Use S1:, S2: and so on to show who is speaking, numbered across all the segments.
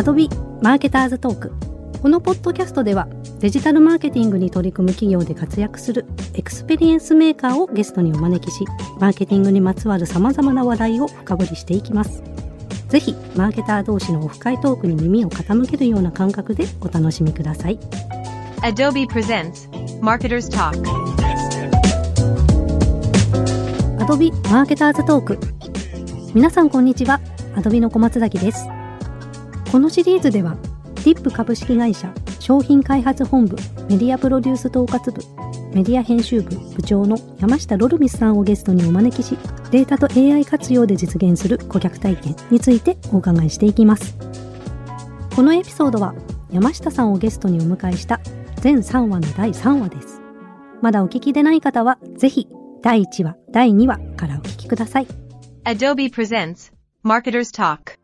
S1: Adobe Marketers Talk このポッドキャストではデジタルマーケティングに取り組む企業で活躍するエクスペリエンスメーカーをゲストにお招きしマーケティングにまつわる様々な話題を深掘りしていきます。ぜひマーケター同士のオフ会トークに耳を傾けるような感覚でお楽しみください。
S2: Adobe presents Marketers Talk.
S1: Adobe Marketers Talk皆さんこんにちは。Adobe の小松崎ですこのシリーズでは DIP 株式会社商品開発本部メディアプロデュース統括部メディア編集部部長の山下ロルミスさんをゲストにお招きしデータと AI 活用で実現する顧客体験についてお伺いしていきます。このエピソードは山下さんをゲストにお迎えした全3話の第3話です。まだお聞きでない方はぜひ第1話第2話からお聞きください。
S2: Adobe presents Marketers Talk.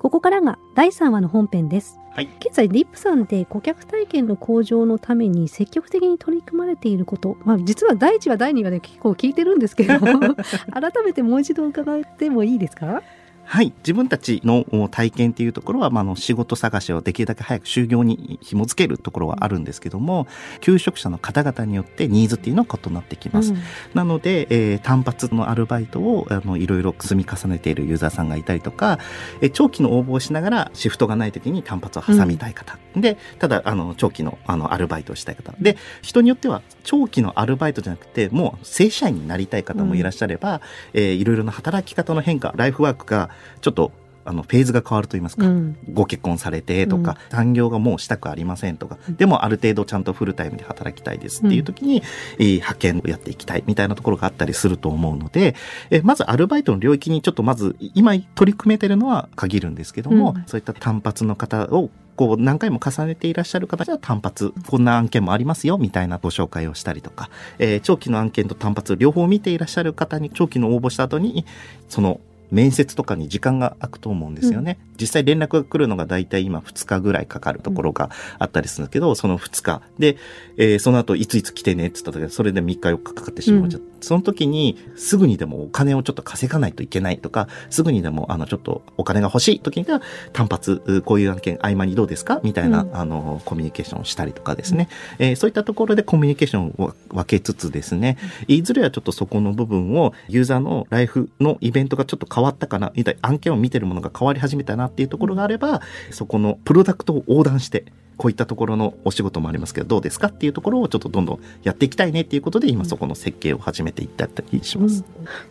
S1: ここからが第3話の本編です。
S3: はい。
S1: 現在リップさんで顧客体験の向上のために積極的に取り組まれていること、まあ、実は第1話第2話で結構聞いてるんですけれど。も 改めてもう一度伺ってもいいですか？
S3: はい。自分たちのお体験っていうところは、まあ、あの、仕事探しをできるだけ早く就業に紐付けるところはあるんですけども、求職者の方々によってニーズっていうのは異なってきます。
S1: うん
S3: なので、えー単発のアルバイトをあのいろいろ積み重ねているユーザーさんがいたりとか、えー長期の応募をしながらシフトがない時に単発を挟みたい方、でただあの長期のあのアルバイトをしたい方。で人によっては長期のアルバイトじゃなくてもう正社員になりたい方もいらっしゃれば、えーいろいろな働き方の変化ライフワークがちょっとあのフェーズが変わると言いますか、
S1: うん。
S3: ご結婚されてとか、残業がもうしたくありませんとか、でもある程度ちゃんとフルタイムで働きたいですっていう時に、えー派遣をやっていきたいみたいなところがあったりすると思うので、えーまずアルバイトの領域にちょっとまず今取り組めてるのは限るんですけども、
S1: うん。
S3: そういった単発の方をこう何回も重ねていらっしゃる方じゃ単発こんな案件もありますよみたいなご紹介をしたりとか、えー長期の案件と単発両方見ていらっしゃる方に長期の応募した後にその面接とかに時間が空くと思うんですよね。実際連絡が来るのが大体今2日ぐらいかかるところがあったりするんですけど、その2日で、えーその後いついつ来てねって言った時それで3日4日かかってしまうじゃん。その時にすぐにでもお金をちょっと稼がないといけないとか、すぐにでもあのちょっとお金が欲しい時には単発、うこういう案件合間にどうですか？みたいな、
S1: うん。
S3: あのコミュニケーションをしたりとかですね、えーそういったところでコミュニケーションを分けつつですね、いずれはちょっとそこの部分をユーザーのライフのイベントがちょっと変わったかな、みたいな案件を見てるものが変わり始めたなっていうところがあれば、そこのプロダクトを横断して、こういったところのお仕事もありますけど、どうですかっていうところをちょっとどんどんやっていきたいねっていうことで、今そこの設計を始めていったりします。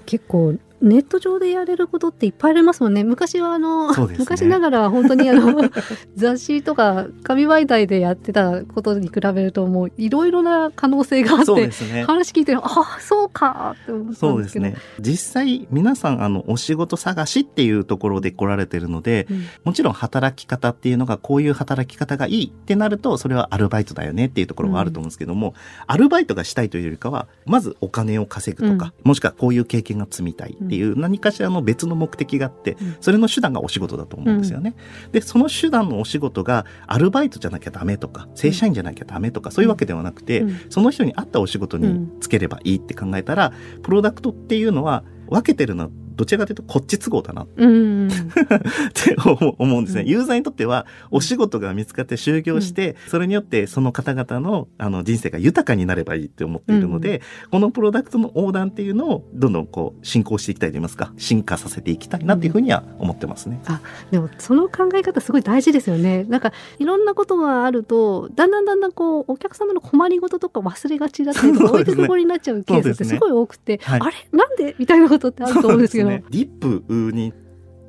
S1: 結構ネット上でやれることっていっぱいありますもんね。昔はあの、
S3: ね。
S1: 昔ながら本当にあの 雑誌とか紙媒体でやってたことに比べるともういろいろな可能性があっ
S3: そう
S1: て
S3: ですね。
S1: 話聞いてああそうかって思った
S3: そ
S1: んでけど
S3: うですすね。実際、皆さん、あの、お仕事探しっていうところで来られてるので、
S1: うん。
S3: もちろん働き方っていうのが、こういう働き方がいいってなると、それはアルバイトだよねっていうところはあると思うんですけども、アルバイトがしたいというよりかは、まずお金を稼ぐとか、もしくはこういう経験が積みたいっていう何かしらの別の目的があって、
S1: うん。
S3: それの手段がお仕事だと思うんですよね。で、その手段のお仕事がアルバイトじゃなきゃダメとか、正社員じゃなきゃダメとか、そういうわけではなくて、
S1: うん。
S3: その人に合ったお仕事につければいいって考えたら、プロダクトっていうのは分けてるのはどちらかというとこっち都合だな。っ
S1: うん。
S3: て思うんですね。
S1: うん。
S3: ユーザーにとってはお仕事が見つかって就業して、それによってその方々のあの人生が豊かになればいいって思っているので、このプロダクトの横断っていうのをどんどんこう進行していきたいと言いますか、進化させていきたいなっていうふうには思ってますね。
S1: でもその考え方すごい大事ですよね。なんかいろんなことがあるとだんだんだんだんこうお客様の困りごととか忘れがちだったりとか
S3: ね。
S1: 置いてけぼりになっちゃうケースってすごい多くて、
S3: はい。
S1: あれ？なんで？みたいなことってあると思うんですけど
S3: ね。ディップに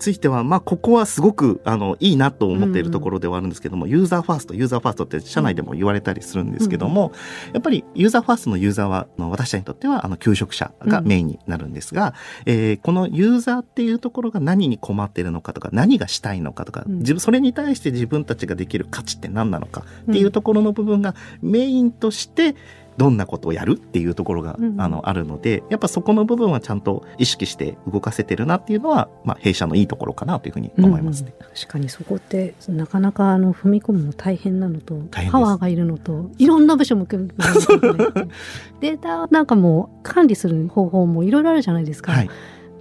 S3: ついては、まあ、ここはすごく、あの、いいなと思っているところではあるんですけども、ユーザーファースト、ユーザーファーストって社内でも言われたりするんですけども、やっぱりユーザーファーストのユーザーは、あの私たちにとっては、あの、求職者がメインになるんですが、えーこのユーザーっていうところが何に困っているのかとか、何がしたいのかとか、
S1: うん。
S3: 自分、それに対して自分たちができる価値って何なのかっていうところの部分がメインとして、どんなことをやるっていうところが、
S1: うん
S3: あのあるのでやっぱそこの部分はちゃんと意識して動かせてるなっていうのは、まあ、弊社のいいところかなというふうに思いますね。
S1: うんうん確かにそこってなかなかあの踏み込むの大変なのとパワーがいるのといろんな部署も組む データなんかも管理する方法もいろいろあるじゃないですか、
S3: はい、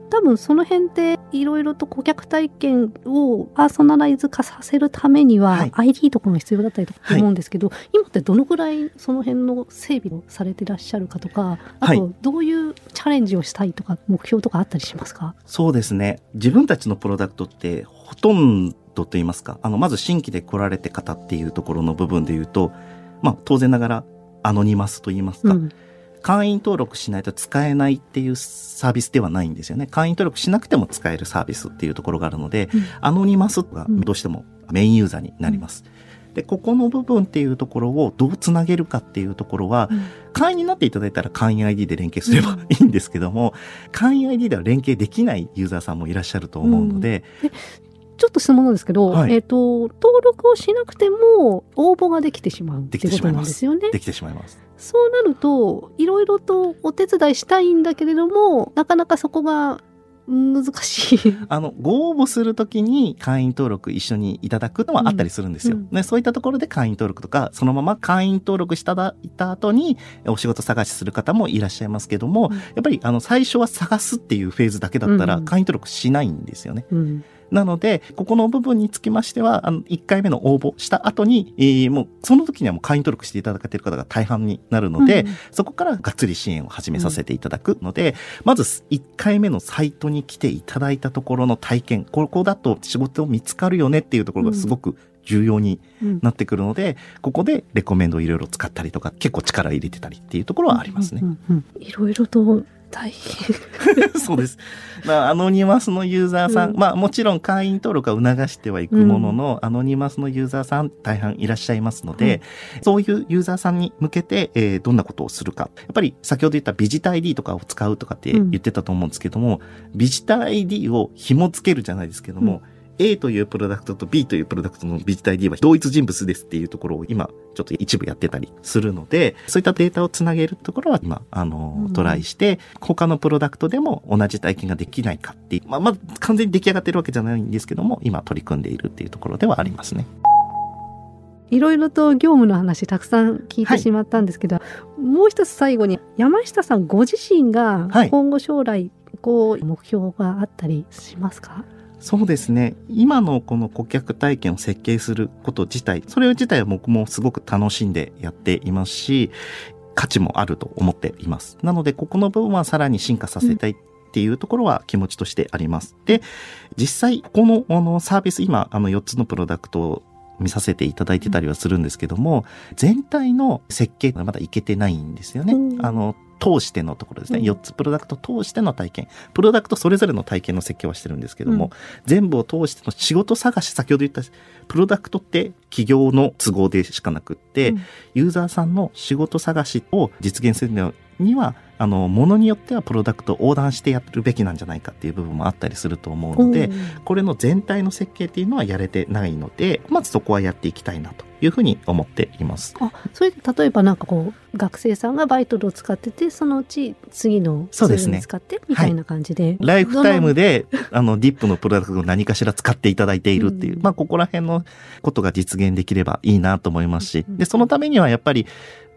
S1: 多分その辺でいろいろと顧客体験をパーソナライズ化させるためには、
S3: はい。
S1: ID とかが必要だったりとか
S3: はい
S1: 思うんですけど、今ってどのぐらいその辺の整備をされてらっしゃるかとかあ
S3: はい。
S1: とどういうチャレンジをしたいとか目標とかあったりしますか、
S3: そうですね。自分たちのプロダクトってほとんどと言いますか、あの、まず新規で来られて方っていうところの部分で言うと、まあ当然ながらアノニマスと言いますか、
S1: うん
S3: 会員登録しないと使えないっていうサービスではないんですよね。会員登録しなくても使えるサービスっていうところがあるので、
S1: うん
S3: アノニマスが
S1: うん
S3: どうしてもメインユーザーになります。で、ここの部分っていうところをどうつなげるかっていうところは、
S1: うん
S3: 会員になっていただいたら会員 ID で連携すればいいんですけども、会員 ID では連携できないユーザーさんもいらっしゃると思うので、
S1: ちょっと質問なんですけど、
S3: はい
S1: えっ、と、登録をしなくても応募ができてしまうって
S3: できて
S1: こと
S3: しまいます
S1: なんですよね。
S3: できてしまいます。
S1: そうなると、いろいろとお手伝いしたいんだけれども、なかなかそこが難しい。
S3: あの、ご応募するときに会員登録一緒にいただくのはあったりするんですよ。
S1: うんうん
S3: ね、そういったところで会員登録とか、そのまま会員登録しただいた後にお仕事探しする方もいらっしゃいますけども、
S1: うん
S3: やっぱりあの、最初は探すっていうフェーズだけだったら
S1: うん
S3: 会員登録しないんですよね。
S1: うん
S3: なので、ここの部分につきましては、あの、1回目の応募した後に、えーもう、その時にはもう会員登録していただけている方が大半になるので、
S1: うん
S3: そこからがっつり支援を始めさせていただくので、まず1回目のサイトに来ていただいたところの体験、ここだと仕事見つかるよねっていうところがすごく重要に
S1: うん
S3: なってくるので、ここでレコメンドをいろいろ使ったりとか、結構力入れてたりっていうところはありますね。
S1: う。んうんうん。いろいろと大変。
S3: そうです。まあ、アノニマスのユーザーさん、
S1: うん
S3: まあもちろん会員登録は促してはいくものの、アノニマスのユーザーさん大半いらっしゃいますので、そういうユーザーさんに向けて、えーどんなことをするか。やっぱり先ほど言ったビジタ ID とかを使うとかって言ってたと思うんですけども、ビジタ ID を紐付けるじゃないですけども、A というプロダクトと B というプロダクトのビジタ ID は同一人物ですっていうところを今ちょっと一部やってたりするので、そういったデータをつなげるところは今、あの
S1: うん、
S3: トライして、他のプロダクトでも同じ体験ができないかっていう、まあ、まだ完全に出来上がってるわけじゃないんですけども、今取り組んでいるっていうところではありますね。
S1: いろいろと業務の話たくさん聞いてしまったんですけど、もう一つ最後に山下さんご自身が
S3: はい
S1: 今後将来こう目標があったりしますか、
S3: そうですね。今のこの顧客体験を設計すること自体、それ自体は僕もすごく楽しんでやっていますし、価値もあると思っています。なので、ここの部分はさらに進化させたいっていうところは気持ちとしてあります。で、実際、このあのサービス、今、あの4つのプロダクトを見させていただいてたりはするんですけども、全体の設計がまだいけてないんですよね。
S1: うん
S3: あの、通してのところですね。
S1: うん
S3: 4つプロダクト通しての体験。プロダクトそれぞれの体験の設計はしてるんですけども、全部を通しての仕事探し、先ほど言った、プロダクトって企業の都合でしかなくって、
S1: うん
S3: ユーザーさんの仕事探しを実現するのには、あの、ものによってはプロダクトを横断してやるべきなんじゃないかっていう部分もあったりすると思うので、これの全体の設計っていうのはやれてないので、まずそこはやっていきたいなというふうに思っています。
S1: あそれで例えばなんかこう学生さんがバイトルを使っててそのうち次のツ
S3: そうですね。
S1: ールに使ってみたいな感じで、
S3: ライフタイム
S1: で
S3: で、あの、ディップのプロダクトを何かしら使っていただいているっていう、
S1: うん。
S3: まあ、ここら辺のことが実現できればいいなと思いますし
S1: う、ん。
S3: で、そのためにはやっぱり、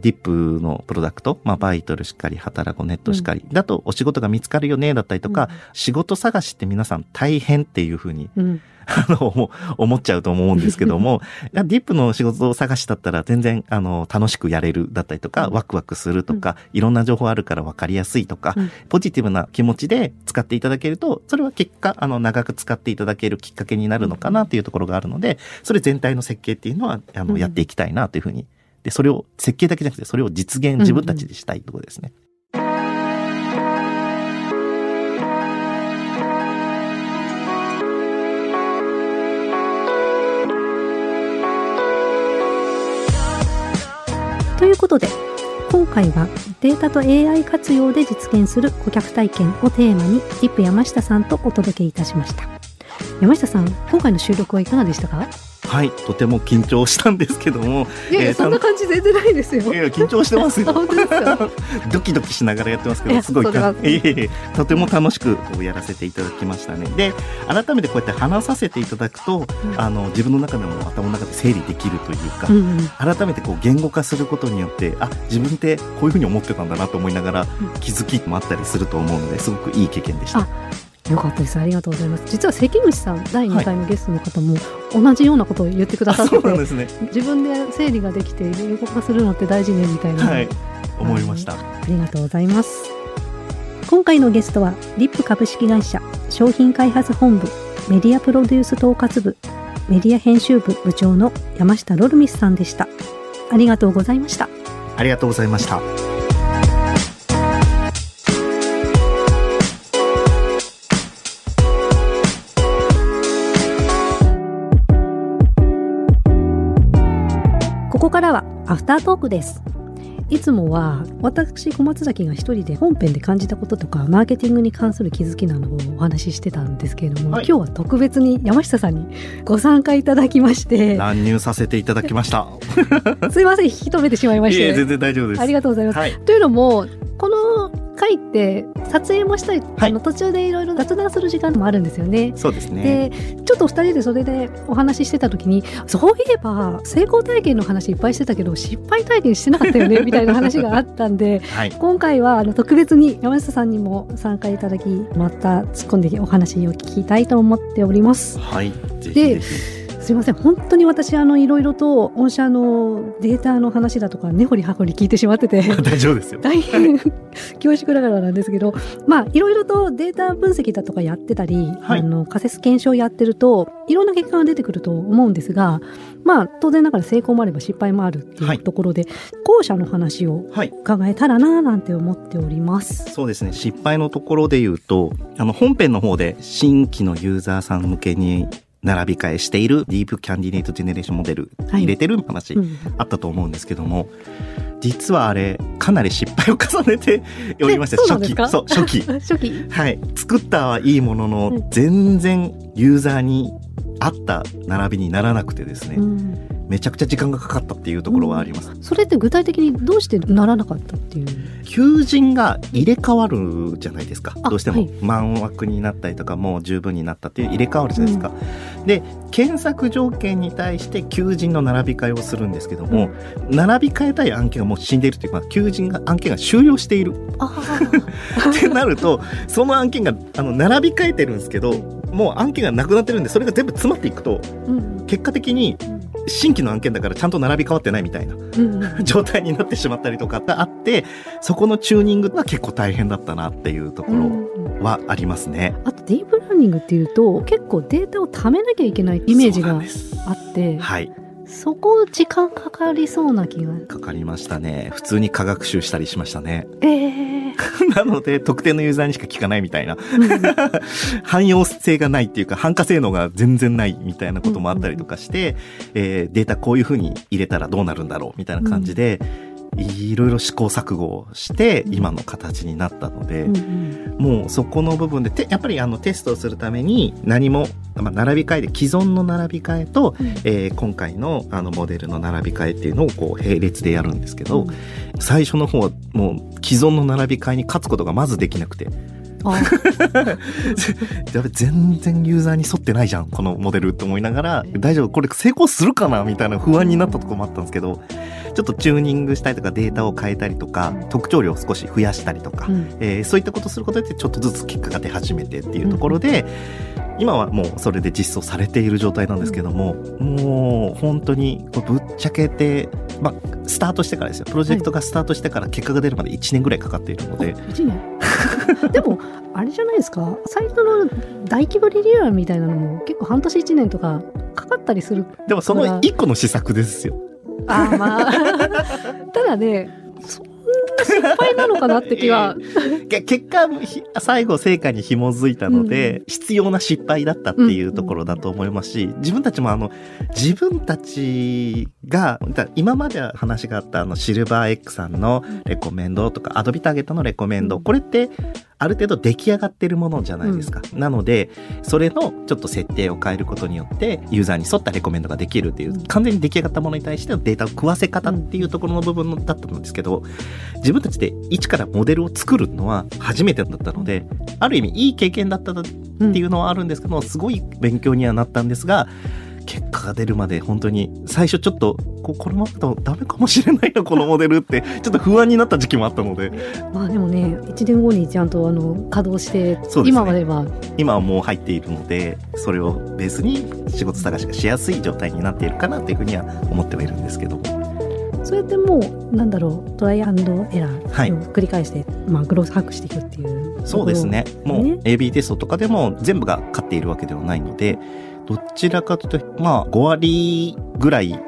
S3: ディップのプロダクト、まあ、バイトルしっかり、働こうネットしっかり、だとお仕事が見つかるよね、だったりとか、仕事探しって皆さん大変っていうふうに、
S1: うん。
S3: あの、思思っちゃうと思うんですけども、い やディップの仕事を探しだったら全然、あの、楽しくやれるだったりとか、
S1: うん。
S3: ワクワクするとか、いろんな情報あるから分かりやすいとか、
S1: うん。
S3: ポジティブな気持ちで使っていただけると、それは結果、あの、長く使っていただけるきっかけになるのかなっていうところがあるので、それ全体の設計っていうのは、あの、
S1: うん。
S3: やっていきたいなというふうに。で、それを、設計だけじゃなくて、それを実現自分たちでしたいところですね。
S1: ということで今回はデータと AI 活用で実現する顧客体験をテーマにディップ山下さんとお届けいたしました。山下さん今回の収録はいかがでしたか？
S3: はい。とても緊張したんですけども、
S1: いやいや、
S3: えー
S1: そんな感じ全然ないですよ
S3: いや、緊張してますよ。ドキドキしながらやってますけど、すごいいえいえとても楽しくこうやらせていただきましたね。で、改めてこうやって話させていただくと、あの、自分の中でも頭の中で整理できるというか、
S1: うんうん
S3: 改めてこう言語化することによって、あ、自分ってこういうふうに思ってたんだなと思いながら
S1: うん
S3: 気づきもあったりすると思うので、すごくいい経験でした。
S1: あよかったです。ありがとうございます。実は関口さん、第2回のゲストの方も同じようなことを言ってくださってて、
S3: そうなんですね。
S1: 自分で整理ができて英語化するのって大事ねみたいな、
S3: はい。思いました。
S1: ありがとうございます。今回のゲストは、リップ株式会社商品開発本部メディアプロデュース統括部メディア編集部部長の山下ロルミスさんでした。ありがとうございました。
S3: ありがとうございました。
S1: ここからはアフタートークです。いつもは私小松崎が一人で本編で感じたこととかマーケティングに関する気づきなどをお話ししてたんですけれども、
S3: はい
S1: 今日は特別に山下さんにご参加いただきまして
S3: 乱入させていただきました。
S1: すいません引き止めてしまいまして
S3: 全然大丈夫です。
S1: ありがとうございます。
S3: はい。
S1: というのもこの回って撮影もしたり、
S3: はい
S1: あの途中でいろいろ雑談する時間もあるんですよね。
S3: そうですね。
S1: でちょっと二人でそれでお話ししてた時にそういえば成功体験の話いっぱいしてたけど失敗体験してなかったよね みたいな話があったんで
S3: はい。
S1: 今回はあの特別に山下さんにも参加いただきまた突っ込んでお話を聞きたいと思っております。
S3: はい。ぜひ
S1: で
S3: ぜひ。
S1: すいません本当に私あのいろいろと御社のデータの話だとか根掘り葉掘り聞いてしまってて。
S3: 大丈夫ですよ。
S1: 大変恐縮ながらなんですけどまあいろいろとデータ分析だとかやってたり、
S3: はい
S1: あの仮説検証やってるといろんな結果が出てくると思うんですがまあ当然ながら成功もあれば失敗もあるって
S3: はいいう
S1: ところで、後者の話を
S3: はい。
S1: 伺えたらななんて思っております。
S3: そうですね。失敗のところで言うと、あの、本編の方で新規のユーザーさん向けに並び替えしているディープキャンディネートジェネレーションモデル
S1: はい。
S3: 入れてる話
S1: うん。
S3: あったと思うんですけども、実はあれ、かなり失敗を重ねて おりまして、初期。そう、初期。
S1: 初期。
S3: はい。作ったはいいものの、
S1: うん
S3: 全然ユーザーに合った並びにならなくてですね、
S1: うん
S3: めちゃくちゃ時間がかかったっていうところはあります。
S1: それって具体的にどうしてならなかったっていう？
S3: 求人が入れ替わるじゃないですか。
S1: あ
S3: どうしても。
S1: はい。
S3: 満枠になったりとかもう十分になったっていう入れ替わるじゃないですか。で、検索条件に対して求人の並び替えをするんですけども、並び替えたい案件がもう死んでいるというか、求人が案件が終了している。
S1: あ
S3: ってなると、その案件があの並び替えてるんですけど、もう案件がなくなってるんで、それが全部詰まっていくと、
S1: あ、うん。
S3: 結果的に新規の案件だからちゃんと並び替わってないみたいな
S1: うんうん
S3: 状態になってしまったりとかがあって、そこのチューニングが結構大変だったなっていうところ
S1: うん
S3: はありますね。
S1: あとディープラーニングっていうと結構データを貯めなきゃいけないイメージがあって
S3: はい。
S1: そこ時間かかりそうな気が
S3: かかりましたね。普通に科学習したりしましたね。
S1: ええ
S3: なので、特定のユーザーにしか聞かないみたいな。
S1: うん
S3: 汎用性がないっていうか、汎化性能が全然ないみたいなこともあったりとかして、えーデータこういう風に入れたらどうなるんだろうみたいな感じで、いろいろ試行錯誤をして、今の形になったので、
S1: うんうん。
S3: もうそこの部分で、てやっぱりあのテストをするために何も、まあ、並び替えで既存の並び替えと、
S1: うん。
S3: えー今回のあのモデルの並び替えっていうのをこう並列でやるんですけど、
S1: うん。
S3: 最初の方はもう既存の並び替えに勝つことがまずできなくて、
S1: あ
S3: やべ全然ユーザーに沿ってないじゃんこのモデルって思いながら。大丈夫これ成功するかな？みたいな不安になったところもあったんですけどちょっとチューニングしたりとかデータを変えたりとか特徴量を少し増やしたりとか、
S1: うん。
S3: えーそういったことをすることでちょっとずつ結果が出始めてっていうところで、今はもうそれで実装されている状態なんですけども、もう本当にぶっちゃけて、まあ、スタートしてからですよ。プロジェクトがスタートしてから結果が出るまで1年ぐらいかかっているので、
S1: 1年？でもあれじゃないですか。サイトの大規模リニューアルみたいなのも結構半年1年とかかかったりする
S3: でもその1個の施策ですよ。
S1: あーまあ。ただね失敗なのかなって気は。
S3: け結果ひ最後成果に紐づいたので、必要な失敗だったっていうところだと思いますし、自分たちもあの自分たちがだ今まで話があったあのシルバー X さんのレコメンドとかアドビターゲットのレコメンド、
S1: うん。
S3: これってある程度出来上がってるものじゃないですか、なのでそれのちょっと設定を変えることによってユーザーに沿ったレコメンドができるっていう完全に出来上がったものに対してのデータを食わせ方っていうところの部分だったんですけど自分たちで一からモデルを作るのは初めてだったのである意味いい経験だったっていうのはあるんですけどすごい勉強にはなったんですが結果が出るまで本当に最初ちょっとここのままだとダメかもしれないな このモデルってちょっと不安になった時期もあったので。
S1: まあでもね1年後にちゃんとあの稼働して、
S3: ね。
S1: 今までは。
S3: 今はもう入っているのでそれをベースに仕事探しがしやすい状態になっているかなというふうには思ってはいるんですけども。
S1: そうやってもうなんだろうトライアンドエラ
S3: はい。
S1: ーを繰り返して、まあ、グロースハックしていくっていう
S3: そうですね。もう
S1: ね。
S3: AB テストとかでも全部が勝っているわけではないのでどちらかというとまあ5割ぐらい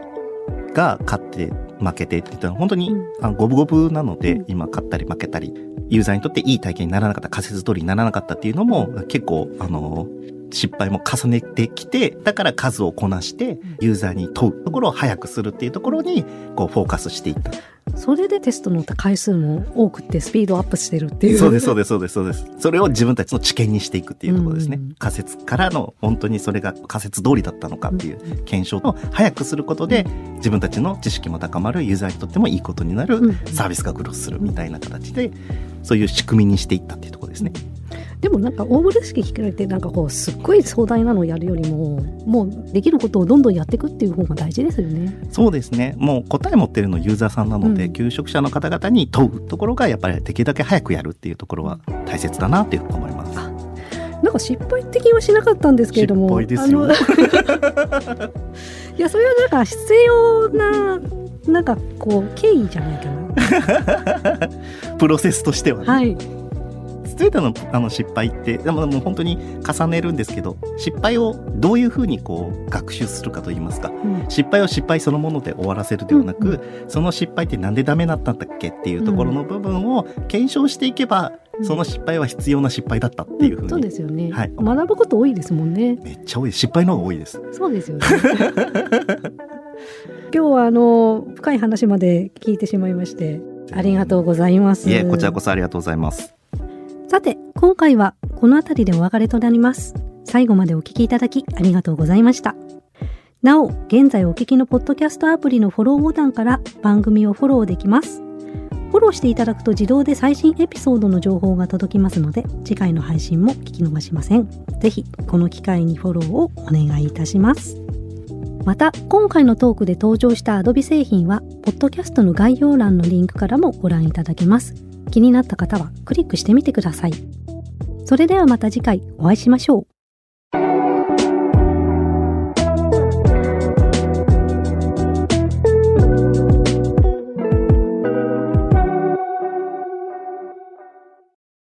S3: が勝って負けてって言ったら本当に、五分五分なので、
S1: うん。
S3: 今勝ったり負けたりユーザーにとっていい体験にならなかった仮説通りにならなかったっていうのも結構あの失敗も重ねてきてだから数をこなしてユーザーに問うところを早くするっていうところにこうフォーカスしていった
S1: それでテストの回数も多くってスピードアップしてるっていう
S3: そうです、そうです、そうです、そうです。それを自分たちの知見にしていくっていうところですね。
S1: うん
S3: 仮説からの本当にそれが仮説通りだったのかっていう検証を早くすることで、自分たちの知識も高まる、ユーザーにとってもいいことになる、
S1: うん
S3: サービスがグロスするみたいな形で、そういう仕組みにしていったっていうところですね。
S1: でもなんか大風呂式聞かれてなんかこうすっごい壮大なのをやるよりももうできることをどんどんやっていくっていう方が大事ですよね。
S3: そうですね。もう答え持ってるのユーザーさんなので、
S1: うん
S3: 求職者の方々に問うところがやっぱりできるだけ早くやるっていうところは大切だなっていうふうに思います。
S1: なんか失敗的にはしなかったんですけれども
S3: 失敗ですよ
S1: あの いやそれはなんか必要ななんかこう経緯じゃないかな。
S3: プロセスとしてはね。
S1: はい。
S3: ストレートのあの失敗ってでももう本当に重ねるんですけど失敗をどういうふうにこう学習するかといいますか
S1: うん
S3: 失敗を失敗そのもので終わらせるではなく、
S1: うん
S3: その失敗ってなんでダメだったんだっけっていうところの部分を検証していけば、
S1: うん
S3: その失敗は必要な失敗だったっていうふうに、
S1: そうですよね、
S3: はい
S1: 学ぶこと多いですもんね。
S3: めっちゃ多い失敗の方が多いです。
S1: そうですよね。今日はあの深い話まで聞いてしまいましてありがとうございます。
S3: いえこちらこそありがとうございます。
S1: さて今回はこの辺りでお別れとなります。最後までお聞きいただきありがとうございました。なお現在お聞きのポッドキャストアプリのフォローボタンから番組をフォローできます。フォローしていただくと自動で最新エピソードの情報が届きますので次回の配信も聞き逃しません。ぜひこの機会にフォローをお願いいたします。また今回のトークで登場した Adobe 製品はポッドキャストの概要欄のリンクからもご覧いただけます。気になった方はクリックしてみてください。それではまた次回お会いしましょう。